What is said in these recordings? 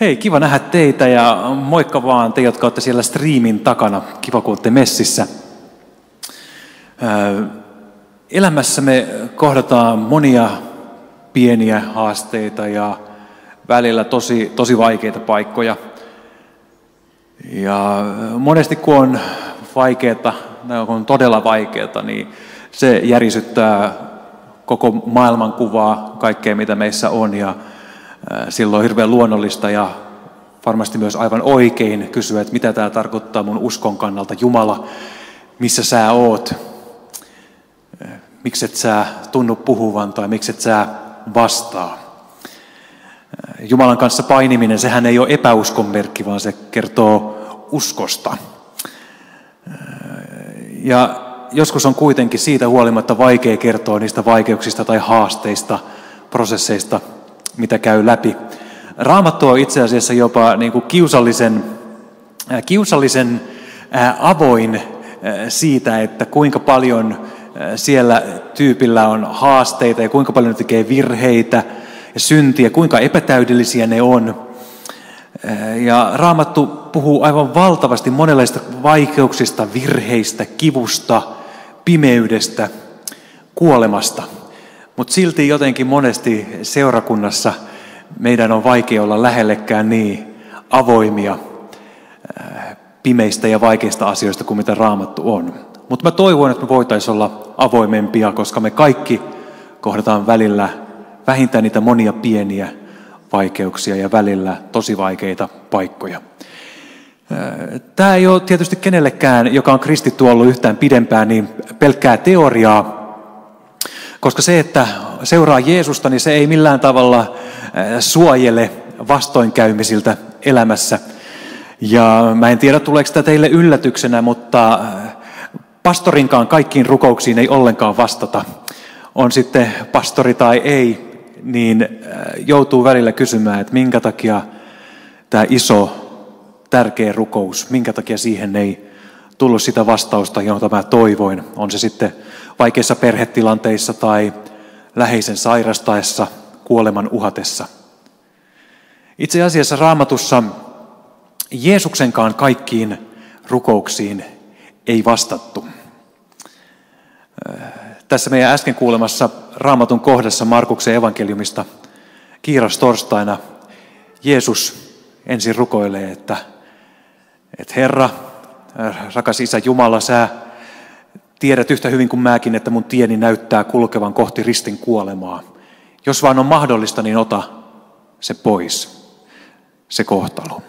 Hei, kiva nähdä teitä ja moikka vaan te, jotka olette siellä striimin takana. Kiva, kun olette messissä. Elämässä me kohdataan monia pieniä haasteita ja välillä tosi, tosi vaikeita paikkoja. Ja monesti kun on vaikeaa, kun on todella vaikeaa, niin se järisyttää koko maailmankuvaa, kaikkea mitä meissä on. Ja silloin hirveän luonnollista ja varmasti myös aivan oikein kysyä, että mitä tämä tarkoittaa mun uskon kannalta. Jumala, missä sä oot? Mikset sä tunnu puhuvan tai mikset sä vastaa? Jumalan kanssa painiminen, sehän ei ole epäuskon merkki, vaan se kertoo uskosta. Ja joskus on kuitenkin siitä huolimatta vaikea kertoa niistä vaikeuksista tai haasteista, prosesseista, mitä käy läpi. Raamattu on itse asiassa jopa niin kuin kiusallisen, äh, kiusallisen äh, avoin äh, siitä, että kuinka paljon siellä tyypillä on haasteita ja kuinka paljon ne tekee virheitä ja syntiä, kuinka epätäydellisiä ne on. Ja Raamattu puhuu aivan valtavasti monenlaista vaikeuksista, virheistä, kivusta, pimeydestä, kuolemasta – mutta silti jotenkin monesti seurakunnassa meidän on vaikea olla lähellekään niin avoimia äh, pimeistä ja vaikeista asioista kuin mitä raamattu on. Mutta mä toivon, että me voitaisiin olla avoimempia, koska me kaikki kohdataan välillä vähintään niitä monia pieniä vaikeuksia ja välillä tosi vaikeita paikkoja. Äh, Tämä ei ole tietysti kenellekään, joka on kristitty ollut yhtään pidempään, niin pelkkää teoriaa, koska se, että seuraa Jeesusta, niin se ei millään tavalla suojele vastoinkäymisiltä elämässä. Ja mä en tiedä, tuleeko tämä teille yllätyksenä, mutta pastorinkaan kaikkiin rukouksiin ei ollenkaan vastata. On sitten pastori tai ei, niin joutuu välillä kysymään, että minkä takia tämä iso, tärkeä rukous, minkä takia siihen ei tullut sitä vastausta, jota mä toivoin. On se sitten vaikeissa perhetilanteissa tai läheisen sairastaessa, kuoleman uhatessa. Itse asiassa raamatussa Jeesuksenkaan kaikkiin rukouksiin ei vastattu. Tässä meidän äsken kuulemassa raamatun kohdassa Markuksen evankeliumista kiiras torstaina Jeesus ensin rukoilee, että, että Herra, rakas Isä Jumala, sä Tiedät yhtä hyvin kuin mäkin, että mun tieni näyttää kulkevan kohti ristin kuolemaa. Jos vaan on mahdollista, niin ota se pois, se kohtalo.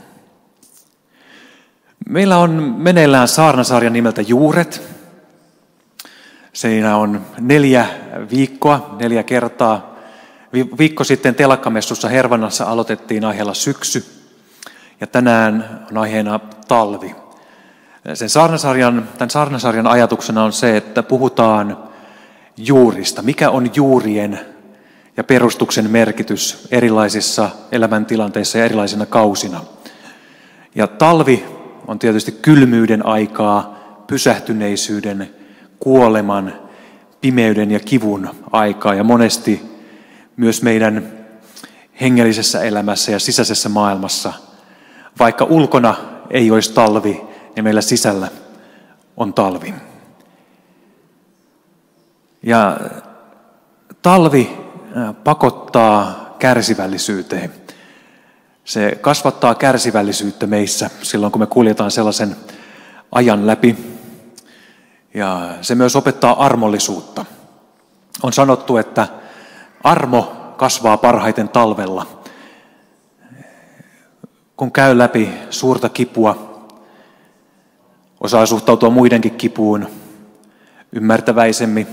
Meillä on meneillään saarnasarja nimeltä Juuret. Siinä on neljä viikkoa, neljä kertaa. Viikko sitten telakkamessussa Hervannassa aloitettiin aiheella syksy. Ja tänään on aiheena talvi. Sen saarnasarjan, tämän saarnasarjan ajatuksena on se, että puhutaan juurista. Mikä on juurien ja perustuksen merkitys erilaisissa elämäntilanteissa ja erilaisina kausina. Ja talvi on tietysti kylmyyden aikaa, pysähtyneisyyden, kuoleman, pimeyden ja kivun aikaa ja monesti myös meidän hengellisessä elämässä ja sisäisessä maailmassa. Vaikka ulkona ei olisi talvi, ja meillä sisällä on talvi. Ja talvi pakottaa kärsivällisyyteen. Se kasvattaa kärsivällisyyttä meissä silloin, kun me kuljetaan sellaisen ajan läpi. Ja se myös opettaa armollisuutta. On sanottu, että armo kasvaa parhaiten talvella. Kun käy läpi suurta kipua, osaa suhtautua muidenkin kipuun ymmärtäväisemmin.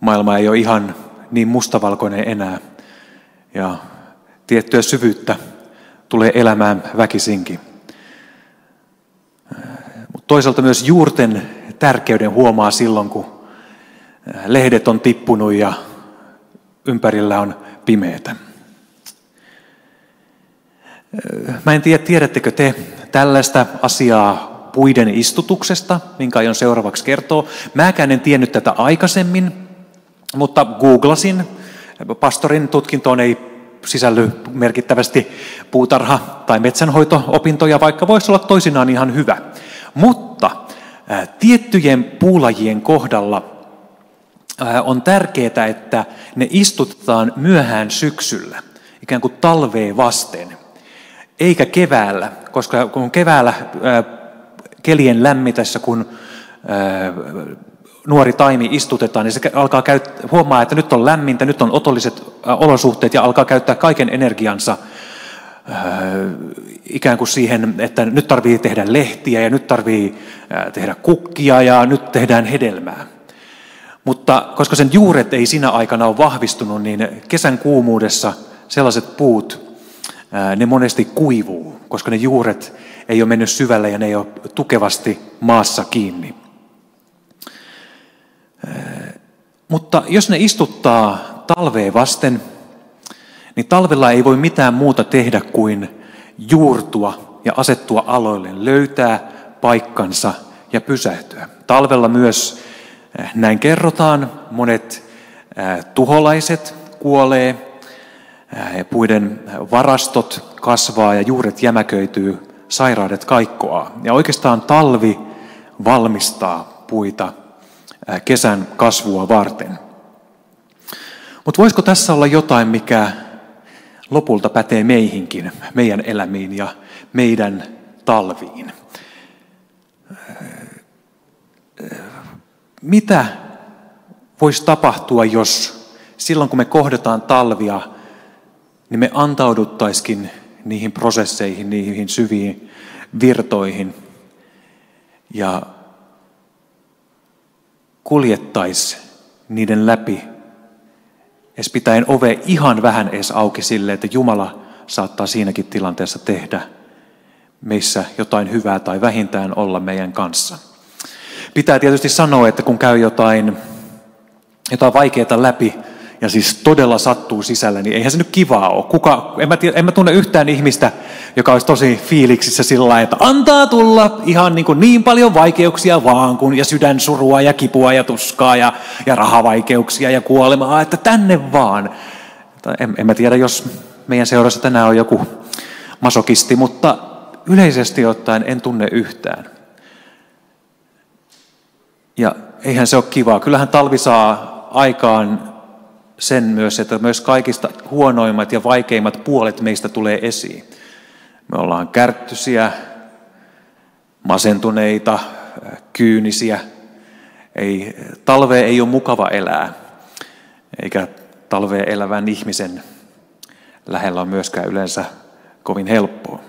Maailma ei ole ihan niin mustavalkoinen enää. Ja tiettyä syvyyttä tulee elämään väkisinkin. Mutta toisaalta myös juurten tärkeyden huomaa silloin, kun lehdet on tippunut ja ympärillä on pimeätä. Mä en tiedä, tiedättekö te tällaista asiaa puiden istutuksesta, minkä aion seuraavaksi kertoa. Mäkään en tiennyt tätä aikaisemmin, mutta googlasin. Pastorin tutkintoon ei sisälly merkittävästi puutarha- tai metsänhoito-opintoja, vaikka voisi olla toisinaan ihan hyvä. Mutta tiettyjen puulajien kohdalla on tärkeää, että ne istutetaan myöhään syksyllä, ikään kuin talveen vasten, eikä keväällä, koska kun keväällä kelien lämmitessä, kun nuori taimi istutetaan, niin se alkaa käyt- huomaa, että nyt on lämmintä, nyt on otolliset olosuhteet ja alkaa käyttää kaiken energiansa ikään kuin siihen, että nyt tarvii tehdä lehtiä ja nyt tarvii tehdä kukkia ja nyt tehdään hedelmää. Mutta koska sen juuret ei siinä aikana ole vahvistunut, niin kesän kuumuudessa sellaiset puut, ne monesti kuivuu, koska ne juuret ei ole mennyt syvälle ja ne ei ole tukevasti maassa kiinni. Mutta jos ne istuttaa talveen vasten, niin talvella ei voi mitään muuta tehdä kuin juurtua ja asettua aloille, löytää paikkansa ja pysähtyä. Talvella myös, näin kerrotaan, monet tuholaiset kuolee, puiden varastot kasvaa ja juuret jämäköityy, sairaudet kaikkoaa. Ja oikeastaan talvi valmistaa puita kesän kasvua varten. Mutta voisiko tässä olla jotain, mikä lopulta pätee meihinkin, meidän elämiin ja meidän talviin? Mitä voisi tapahtua, jos silloin kun me kohdataan talvia, niin me antauduttaisikin niihin prosesseihin, niihin syviin virtoihin ja kuljettaisi niiden läpi, edes pitäen ove ihan vähän edes auki sille, että Jumala saattaa siinäkin tilanteessa tehdä meissä jotain hyvää tai vähintään olla meidän kanssa. Pitää tietysti sanoa, että kun käy jotain, jotain vaikeaa läpi, ja siis todella sattuu sisällä, niin eihän se nyt kivaa ole. Kuka, en, mä tiedä, en mä tunne yhtään ihmistä, joka olisi tosi fiiliksissä sillä lailla, että antaa tulla ihan niin, kuin niin paljon vaikeuksia vaan, kun, ja sydänsurua ja kipua ja tuskaa ja, ja rahavaikeuksia ja kuolemaa, että tänne vaan. En, en mä tiedä, jos meidän seurassa tänään on joku masokisti, mutta yleisesti ottaen en tunne yhtään. Ja eihän se ole kivaa. Kyllähän talvi saa aikaan sen myös, että myös kaikista huonoimmat ja vaikeimmat puolet meistä tulee esiin. Me ollaan kärttysiä, masentuneita, kyynisiä. Ei, talve ei ole mukava elää, eikä talveen elävän ihmisen lähellä on myöskään yleensä kovin helppoa.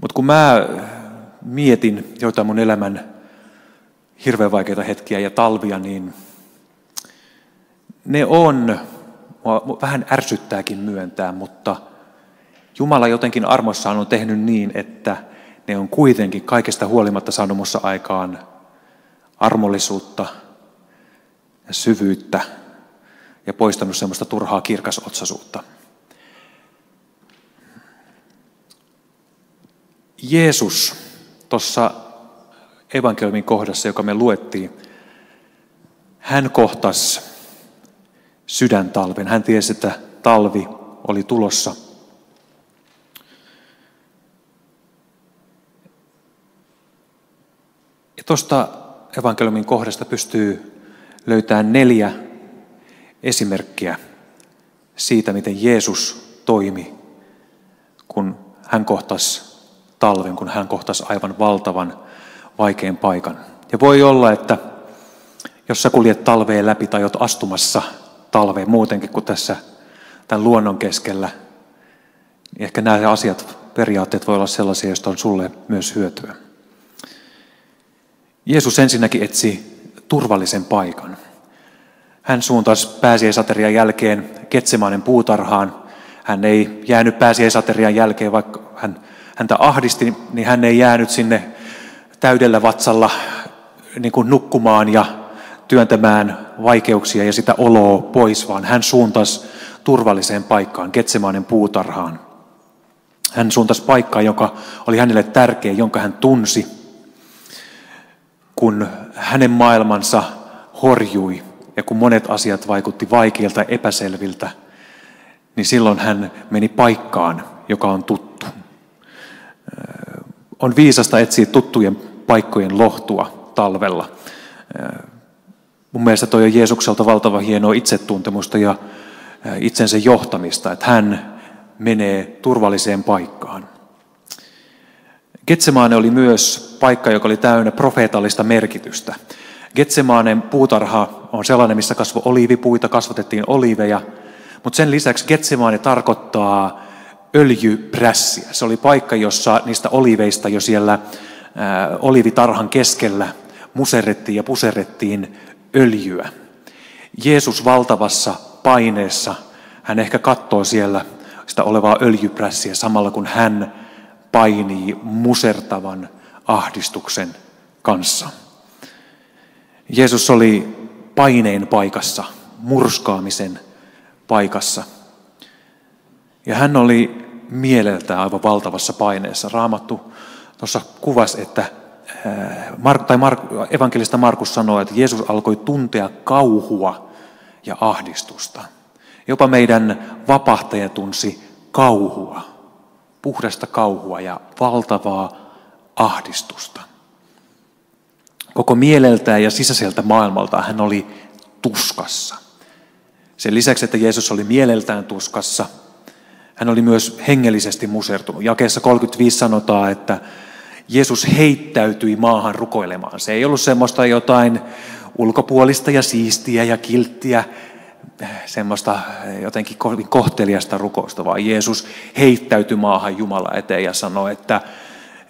Mutta kun mä mietin joitain mun elämän hirveän vaikeita hetkiä ja talvia, niin ne on, mua vähän ärsyttääkin myöntää, mutta Jumala jotenkin armossaan on tehnyt niin, että ne on kuitenkin kaikesta huolimatta saanut mussa aikaan armollisuutta ja syvyyttä ja poistanut semmoista turhaa kirkasotsaisuutta. Jeesus tuossa evankeliumin kohdassa, joka me luettiin, hän kohtasi sydäntalven. Hän tiesi, että talvi oli tulossa. Ja tuosta evankeliumin kohdasta pystyy löytämään neljä esimerkkiä siitä, miten Jeesus toimi, kun hän kohtasi talven, kun hän kohtasi aivan valtavan vaikean paikan. Ja voi olla, että jos sä kuljet talveen läpi tai oot astumassa talveen muutenkin kuin tässä tämän luonnon keskellä, niin ehkä nämä asiat, periaatteet voi olla sellaisia, joista on sulle myös hyötyä. Jeesus ensinnäkin etsi turvallisen paikan. Hän suuntasi pääsiäisaterian jälkeen Ketsemanen puutarhaan. Hän ei jäänyt pääsiäisaterian jälkeen, vaikka hän, häntä ahdisti, niin hän ei jäänyt sinne täydellä vatsalla niin kuin nukkumaan ja työntämään vaikeuksia ja sitä oloa pois, vaan hän suuntasi turvalliseen paikkaan, Ketsemaanen puutarhaan. Hän suuntasi paikkaan, joka oli hänelle tärkeä, jonka hän tunsi, kun hänen maailmansa horjui ja kun monet asiat vaikutti vaikeilta epäselviltä, niin silloin hän meni paikkaan, joka on tuttu. On viisasta etsiä tuttujen paikkojen lohtua talvella. Mun mielestä toi on Jeesukselta valtava hienoa itsetuntemusta ja itsensä johtamista, että hän menee turvalliseen paikkaan. Getsemaane oli myös paikka, joka oli täynnä profeetallista merkitystä. Getsemaanen puutarha on sellainen, missä kasvoi oliivipuita, kasvatettiin oliiveja, mutta sen lisäksi Getsemaane tarkoittaa öljyprässiä. Se oli paikka, jossa niistä oliveista jo siellä olivitarhan keskellä muserrettiin ja puserrettiin öljyä. Jeesus valtavassa paineessa, hän ehkä katsoo siellä sitä olevaa öljyprässiä samalla kun hän painii musertavan ahdistuksen kanssa. Jeesus oli paineen paikassa, murskaamisen paikassa. Ja hän oli mieleltään aivan valtavassa paineessa. Raamattu tuossa kuvasi, että Mark, tai Mark, evankelista Markus sanoi, että Jeesus alkoi tuntea kauhua ja ahdistusta. Jopa meidän vapahtaja tunsi kauhua, puhdasta kauhua ja valtavaa ahdistusta. Koko mieleltään ja sisäiseltä maailmalta hän oli tuskassa. Sen lisäksi, että Jeesus oli mieleltään tuskassa, hän oli myös hengellisesti musertunut. Jakeessa 35 sanotaan, että Jeesus heittäytyi maahan rukoilemaan. Se ei ollut semmoista jotain ulkopuolista ja siistiä ja kilttiä, semmoista jotenkin kohteliasta rukousta, vaan Jeesus heittäytyi maahan Jumala eteen ja sanoi, että,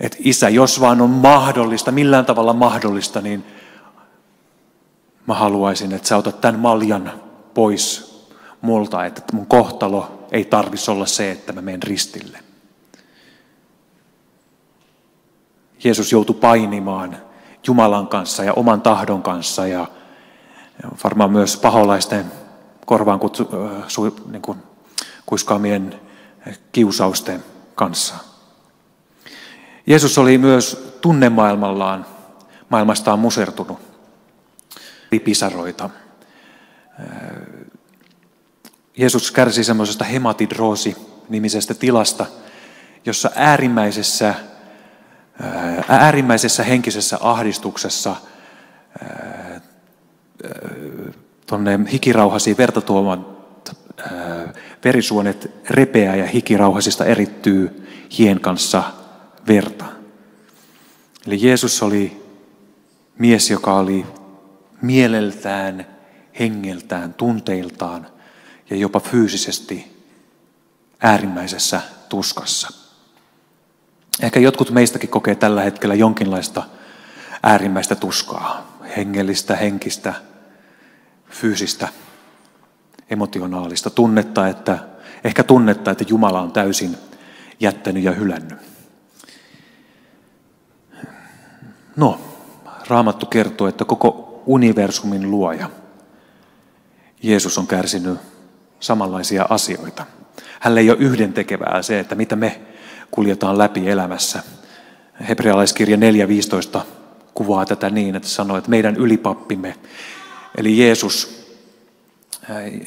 että isä, jos vaan on mahdollista, millään tavalla mahdollista, niin mä haluaisin, että sä otat tämän maljan pois multa, että mun kohtalo ei tarvitsisi olla se, että mä menen ristille. Jeesus joutui painimaan Jumalan kanssa ja oman tahdon kanssa ja varmaan myös paholaisten korvaan kutsu, su, niin kuin, kuiskaamien kiusausten kanssa. Jeesus oli myös tunnemaailmallaan, maailmastaan musertunut, pisaroita. Jeesus kärsi semmoisesta hematidroosi-nimisestä tilasta, jossa äärimmäisessä äärimmäisessä henkisessä ahdistuksessa tuonne hikirauhasiin verta verisuonet repeää ja hikirauhasista erittyy hien kanssa verta. Eli Jeesus oli mies, joka oli mieleltään, hengeltään, tunteiltaan ja jopa fyysisesti äärimmäisessä tuskassa. Ehkä jotkut meistäkin kokee tällä hetkellä jonkinlaista äärimmäistä tuskaa, hengellistä, henkistä, fyysistä, emotionaalista tunnetta, että ehkä tunnetta, että Jumala on täysin jättänyt ja hylännyt. No, Raamattu kertoo, että koko universumin luoja, Jeesus on kärsinyt samanlaisia asioita. Hän ei ole yhdentekevää se, että mitä me kuljetaan läpi elämässä. Hebrealaiskirja 4.15 kuvaa tätä niin, että sanoo, että meidän ylipappimme, eli Jeesus,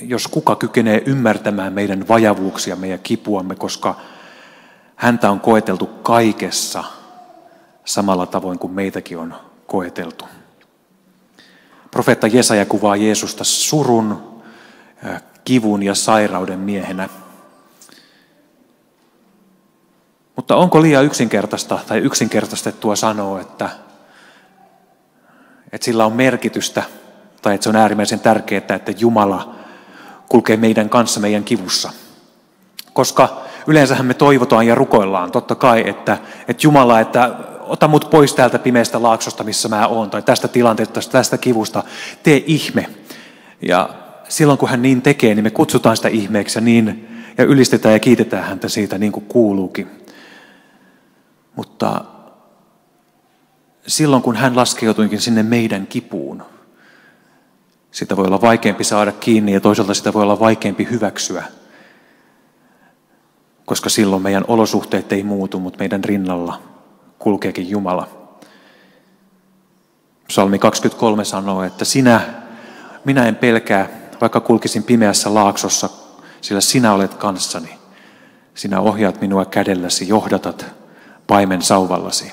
jos kuka kykenee ymmärtämään meidän vajavuuksia, ja kipuamme, koska häntä on koeteltu kaikessa samalla tavoin kuin meitäkin on koeteltu. Profeetta Jesaja kuvaa Jeesusta surun, kivun ja sairauden miehenä. Mutta onko liian yksinkertaista tai yksinkertaistettua sanoa, että, että sillä on merkitystä tai että se on äärimmäisen tärkeää, että Jumala kulkee meidän kanssa meidän kivussa. Koska yleensähän me toivotaan ja rukoillaan totta kai, että, että Jumala, että ota mut pois täältä pimeästä laaksosta, missä mä oon, tai tästä tilanteesta, tästä kivusta, tee ihme. Ja silloin kun hän niin tekee, niin me kutsutaan sitä ihmeeksi ja, niin, ja ylistetään ja kiitetään häntä siitä niin kuin kuuluukin. Mutta silloin kun hän laskeutuikin sinne meidän kipuun, sitä voi olla vaikeampi saada kiinni ja toisaalta sitä voi olla vaikeampi hyväksyä, koska silloin meidän olosuhteet ei muutu, mutta meidän rinnalla kulkeekin Jumala. Psalmi 23 sanoo, että sinä minä en pelkää, vaikka kulkisin pimeässä laaksossa, sillä sinä olet kanssani. Sinä ohjaat minua kädelläsi, johdatat paimen sauvallasi.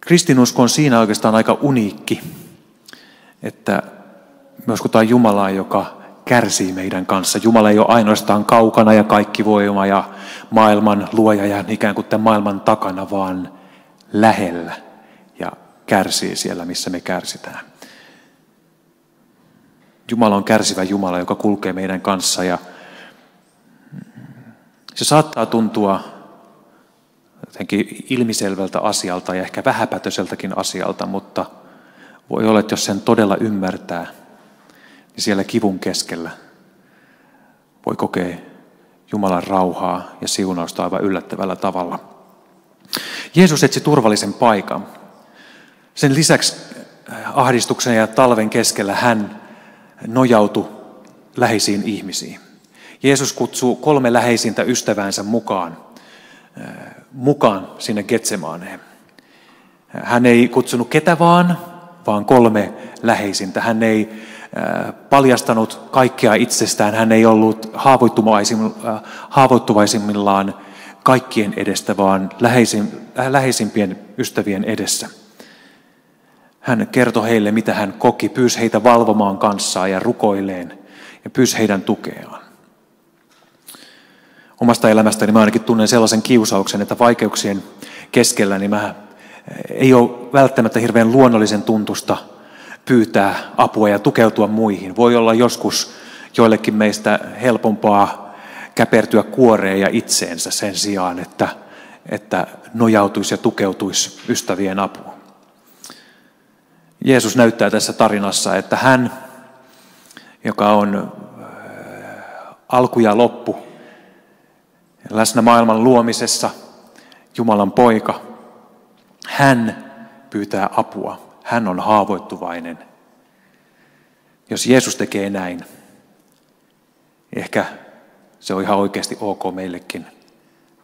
Kristinusko on siinä oikeastaan aika uniikki, että me uskotaan Jumalaa, joka kärsii meidän kanssa. Jumala ei ole ainoastaan kaukana ja kaikki voima ja maailman luoja ja ikään kuin tämän maailman takana, vaan lähellä ja kärsii siellä, missä me kärsitään. Jumala on kärsivä Jumala, joka kulkee meidän kanssa ja se saattaa tuntua jotenkin ilmiselvältä asialta ja ehkä vähäpätöiseltäkin asialta, mutta voi olla, että jos sen todella ymmärtää, niin siellä kivun keskellä voi kokea Jumalan rauhaa ja siunausta aivan yllättävällä tavalla. Jeesus etsi turvallisen paikan. Sen lisäksi äh, ahdistuksen ja talven keskellä hän nojautui läheisiin ihmisiin. Jeesus kutsuu kolme läheisintä ystäväänsä mukaan, äh, mukaan sinne Getsemaaneen. Hän ei kutsunut ketä vaan, vaan kolme läheisintä. Hän ei äh, paljastanut kaikkea itsestään. Hän ei ollut äh, haavoittuvaisimmillaan kaikkien edestä, vaan läheisimpien ystävien edessä. Hän kertoi heille, mitä hän koki, pyysi heitä valvomaan kanssaan ja rukoileen ja pyysi heidän tukeaan omasta elämästäni mä ainakin tunnen sellaisen kiusauksen, että vaikeuksien keskellä niin mä ei ole välttämättä hirveän luonnollisen tuntusta pyytää apua ja tukeutua muihin. Voi olla joskus joillekin meistä helpompaa käpertyä kuoreen ja itseensä sen sijaan, että, että nojautuisi ja tukeutuisi ystävien apuun. Jeesus näyttää tässä tarinassa, että hän, joka on alku ja loppu, läsnä maailman luomisessa, Jumalan poika. Hän pyytää apua. Hän on haavoittuvainen. Jos Jeesus tekee näin, ehkä se on ihan oikeasti ok meillekin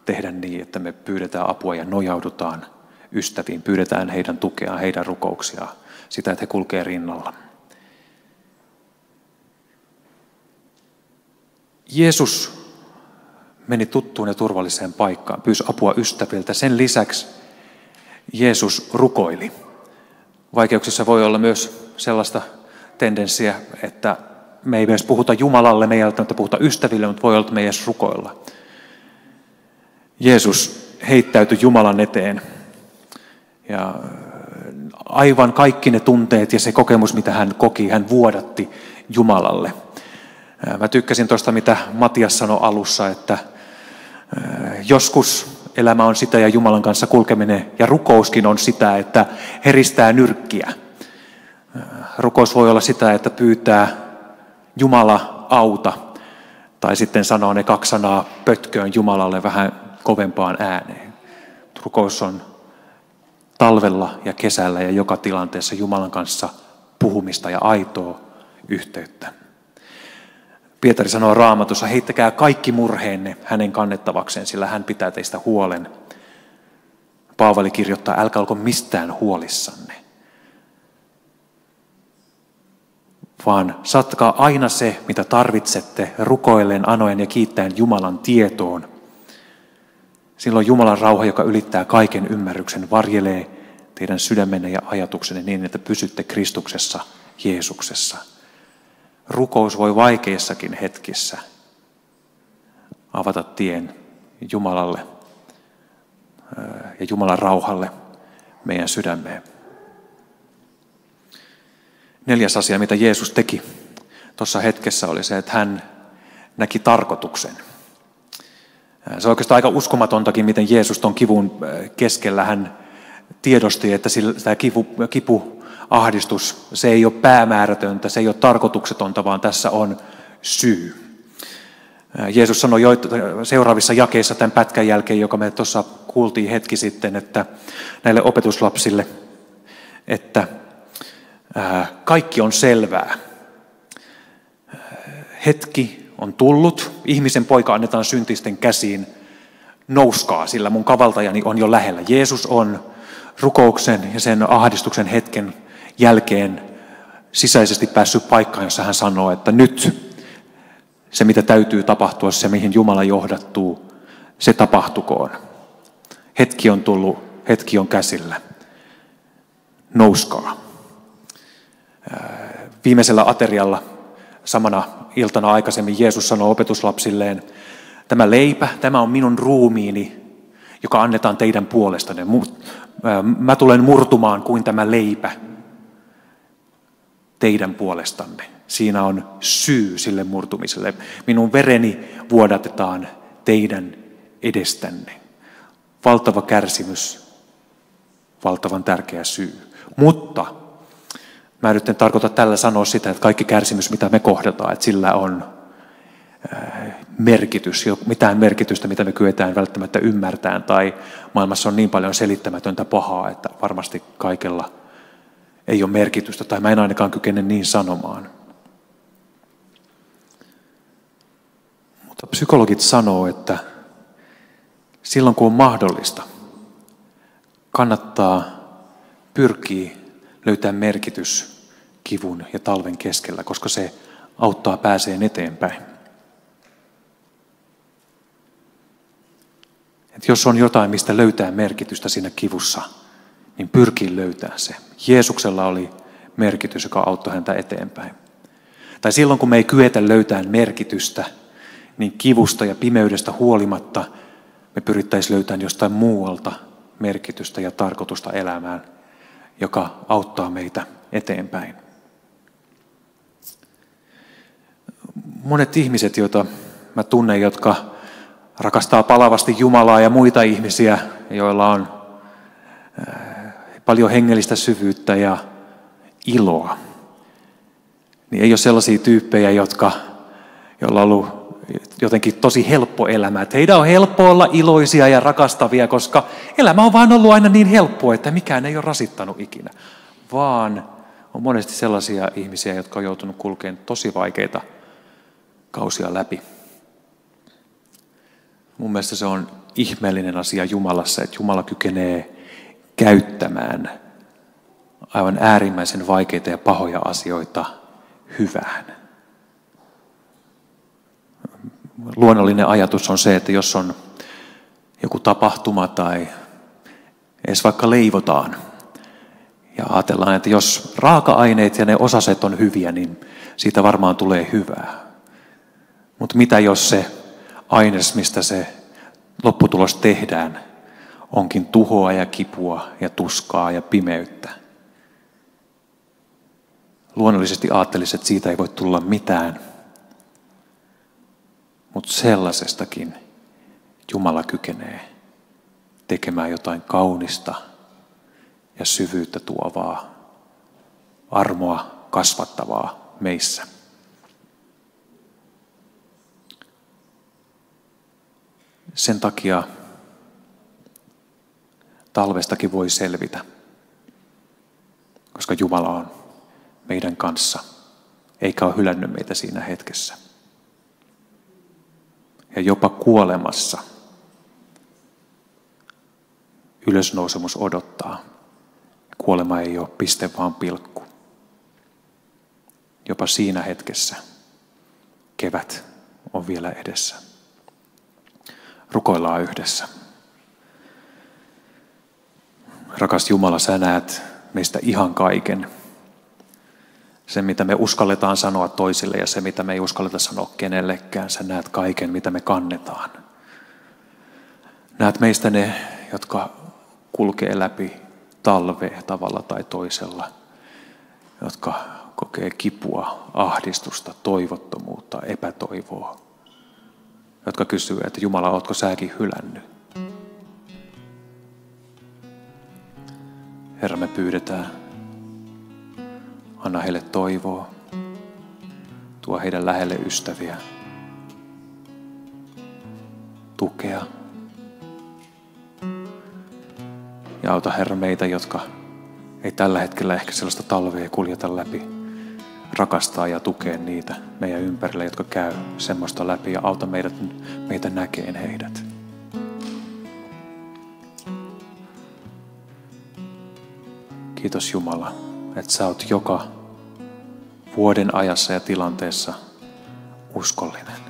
tehdä niin, että me pyydetään apua ja nojaudutaan ystäviin, pyydetään heidän tukeaan, heidän rukouksiaan, sitä, että he kulkee rinnalla. Jeesus meni tuttuun ja turvalliseen paikkaan, pyysi apua ystäviltä. Sen lisäksi Jeesus rukoili. Vaikeuksissa voi olla myös sellaista tendenssiä, että me ei edes puhuta Jumalalle, me ei välttämättä puhuta ystäville, mutta voi olla, että me ei edes rukoilla. Jeesus heittäytyi Jumalan eteen. Ja aivan kaikki ne tunteet ja se kokemus, mitä hän koki, hän vuodatti Jumalalle. Mä tykkäsin tuosta, mitä Matias sanoi alussa, että Joskus elämä on sitä ja Jumalan kanssa kulkeminen ja rukouskin on sitä, että heristää nyrkkiä. Rukous voi olla sitä, että pyytää Jumala auta tai sitten sanoo ne kaksi sanaa pötköön Jumalalle vähän kovempaan ääneen. Rukous on talvella ja kesällä ja joka tilanteessa Jumalan kanssa puhumista ja aitoa yhteyttä. Pietari sanoo raamatussa, heittäkää kaikki murheenne hänen kannettavakseen, sillä hän pitää teistä huolen. Paavali kirjoittaa, älkää olko mistään huolissanne. Vaan satkaa aina se, mitä tarvitsette, rukoilleen, anoen ja kiittäen Jumalan tietoon. Silloin Jumalan rauha, joka ylittää kaiken ymmärryksen, varjelee teidän sydämenne ja ajatuksenne niin, että pysytte Kristuksessa, Jeesuksessa – rukous voi vaikeissakin hetkissä avata tien Jumalalle ja Jumalan rauhalle meidän sydämeen. Neljäs asia, mitä Jeesus teki tuossa hetkessä, oli se, että hän näki tarkoituksen. Se on oikeastaan aika uskomatontakin, miten Jeesus tuon kivun keskellä hän tiedosti, että tämä kipu, kipu ahdistus, se ei ole päämäärätöntä, se ei ole tarkoituksetonta, vaan tässä on syy. Jeesus sanoi jo seuraavissa jakeissa tämän pätkän jälkeen, joka me tuossa kuultiin hetki sitten, että näille opetuslapsille, että kaikki on selvää. Hetki on tullut, ihmisen poika annetaan syntisten käsiin, nouskaa, sillä mun kavaltajani on jo lähellä. Jeesus on rukouksen ja sen ahdistuksen hetken jälkeen sisäisesti päässyt paikkaan, jossa hän sanoo, että nyt se, mitä täytyy tapahtua, se, mihin Jumala johdattuu, se tapahtukoon. Hetki on tullut, hetki on käsillä. Nouskaa. Viimeisellä aterialla samana iltana aikaisemmin Jeesus sanoi opetuslapsilleen, tämä leipä, tämä on minun ruumiini, joka annetaan teidän puolestanne. Mä tulen murtumaan kuin tämä leipä teidän puolestanne. Siinä on syy sille murtumiselle. Minun vereni vuodatetaan teidän edestänne. Valtava kärsimys, valtavan tärkeä syy. Mutta mä nyt en tarkoita tällä sanoa sitä, että kaikki kärsimys, mitä me kohdataan, että sillä on äh, merkitys, mitään merkitystä, mitä me kyetään välttämättä ymmärtämään, tai maailmassa on niin paljon selittämätöntä pahaa, että varmasti kaikella ei ole merkitystä, tai mä en ainakaan kykene niin sanomaan. Mutta psykologit sanoo, että silloin kun on mahdollista, kannattaa pyrkiä löytää merkitys kivun ja talven keskellä, koska se auttaa pääseen eteenpäin. Et jos on jotain, mistä löytää merkitystä siinä kivussa, niin pyrkii löytää se. Jeesuksella oli merkitys, joka auttoi häntä eteenpäin. Tai silloin, kun me ei kyetä löytämään merkitystä, niin kivusta ja pimeydestä huolimatta me pyrittäisiin löytämään jostain muualta merkitystä ja tarkoitusta elämään, joka auttaa meitä eteenpäin. Monet ihmiset, joita mä tunnen, jotka rakastaa palavasti Jumalaa ja muita ihmisiä, joilla on paljon hengellistä syvyyttä ja iloa, niin ei ole sellaisia tyyppejä, jotka, joilla on ollut jotenkin tosi helppo elämä. Että heidän on helppo olla iloisia ja rakastavia, koska elämä on vaan ollut aina niin helppoa, että mikään ei ole rasittanut ikinä. Vaan on monesti sellaisia ihmisiä, jotka on joutunut kulkemaan tosi vaikeita kausia läpi. Mun mielestä se on ihmeellinen asia Jumalassa, että Jumala kykenee käyttämään aivan äärimmäisen vaikeita ja pahoja asioita hyvään luonnollinen ajatus on se, että jos on joku tapahtuma tai edes vaikka leivotaan, ja ajatellaan, että jos raaka-aineet ja ne osaset on hyviä, niin siitä varmaan tulee hyvää. Mutta mitä jos se aines, mistä se lopputulos tehdään, onkin tuhoa ja kipua ja tuskaa ja pimeyttä? Luonnollisesti ajattelisin, että siitä ei voi tulla mitään – mutta sellaisestakin Jumala kykenee tekemään jotain kaunista ja syvyyttä tuovaa, armoa kasvattavaa meissä. Sen takia talvestakin voi selvitä, koska Jumala on meidän kanssa, eikä ole hylännyt meitä siinä hetkessä ja jopa kuolemassa ylösnousemus odottaa. Kuolema ei ole piste, vaan pilkku. Jopa siinä hetkessä kevät on vielä edessä. Rukoillaan yhdessä. Rakas Jumala, sä näet meistä ihan kaiken se, mitä me uskalletaan sanoa toisille ja se, mitä me ei uskalleta sanoa kenellekään. Sä näet kaiken, mitä me kannetaan. Näet meistä ne, jotka kulkee läpi talvea tavalla tai toisella, jotka kokee kipua, ahdistusta, toivottomuutta, epätoivoa, jotka kysyy, että Jumala, ootko säkin hylännyt? Herra, me pyydetään, Anna heille toivoa. Tuo heidän lähelle ystäviä. Tukea. Ja auta Herra meitä, jotka ei tällä hetkellä ehkä sellaista talvea kuljeta läpi. Rakastaa ja tukea niitä meidän ympärille, jotka käy semmoista läpi ja auta meidät, meitä näkeen heidät. Kiitos Jumala että sä oot joka vuoden ajassa ja tilanteessa uskollinen.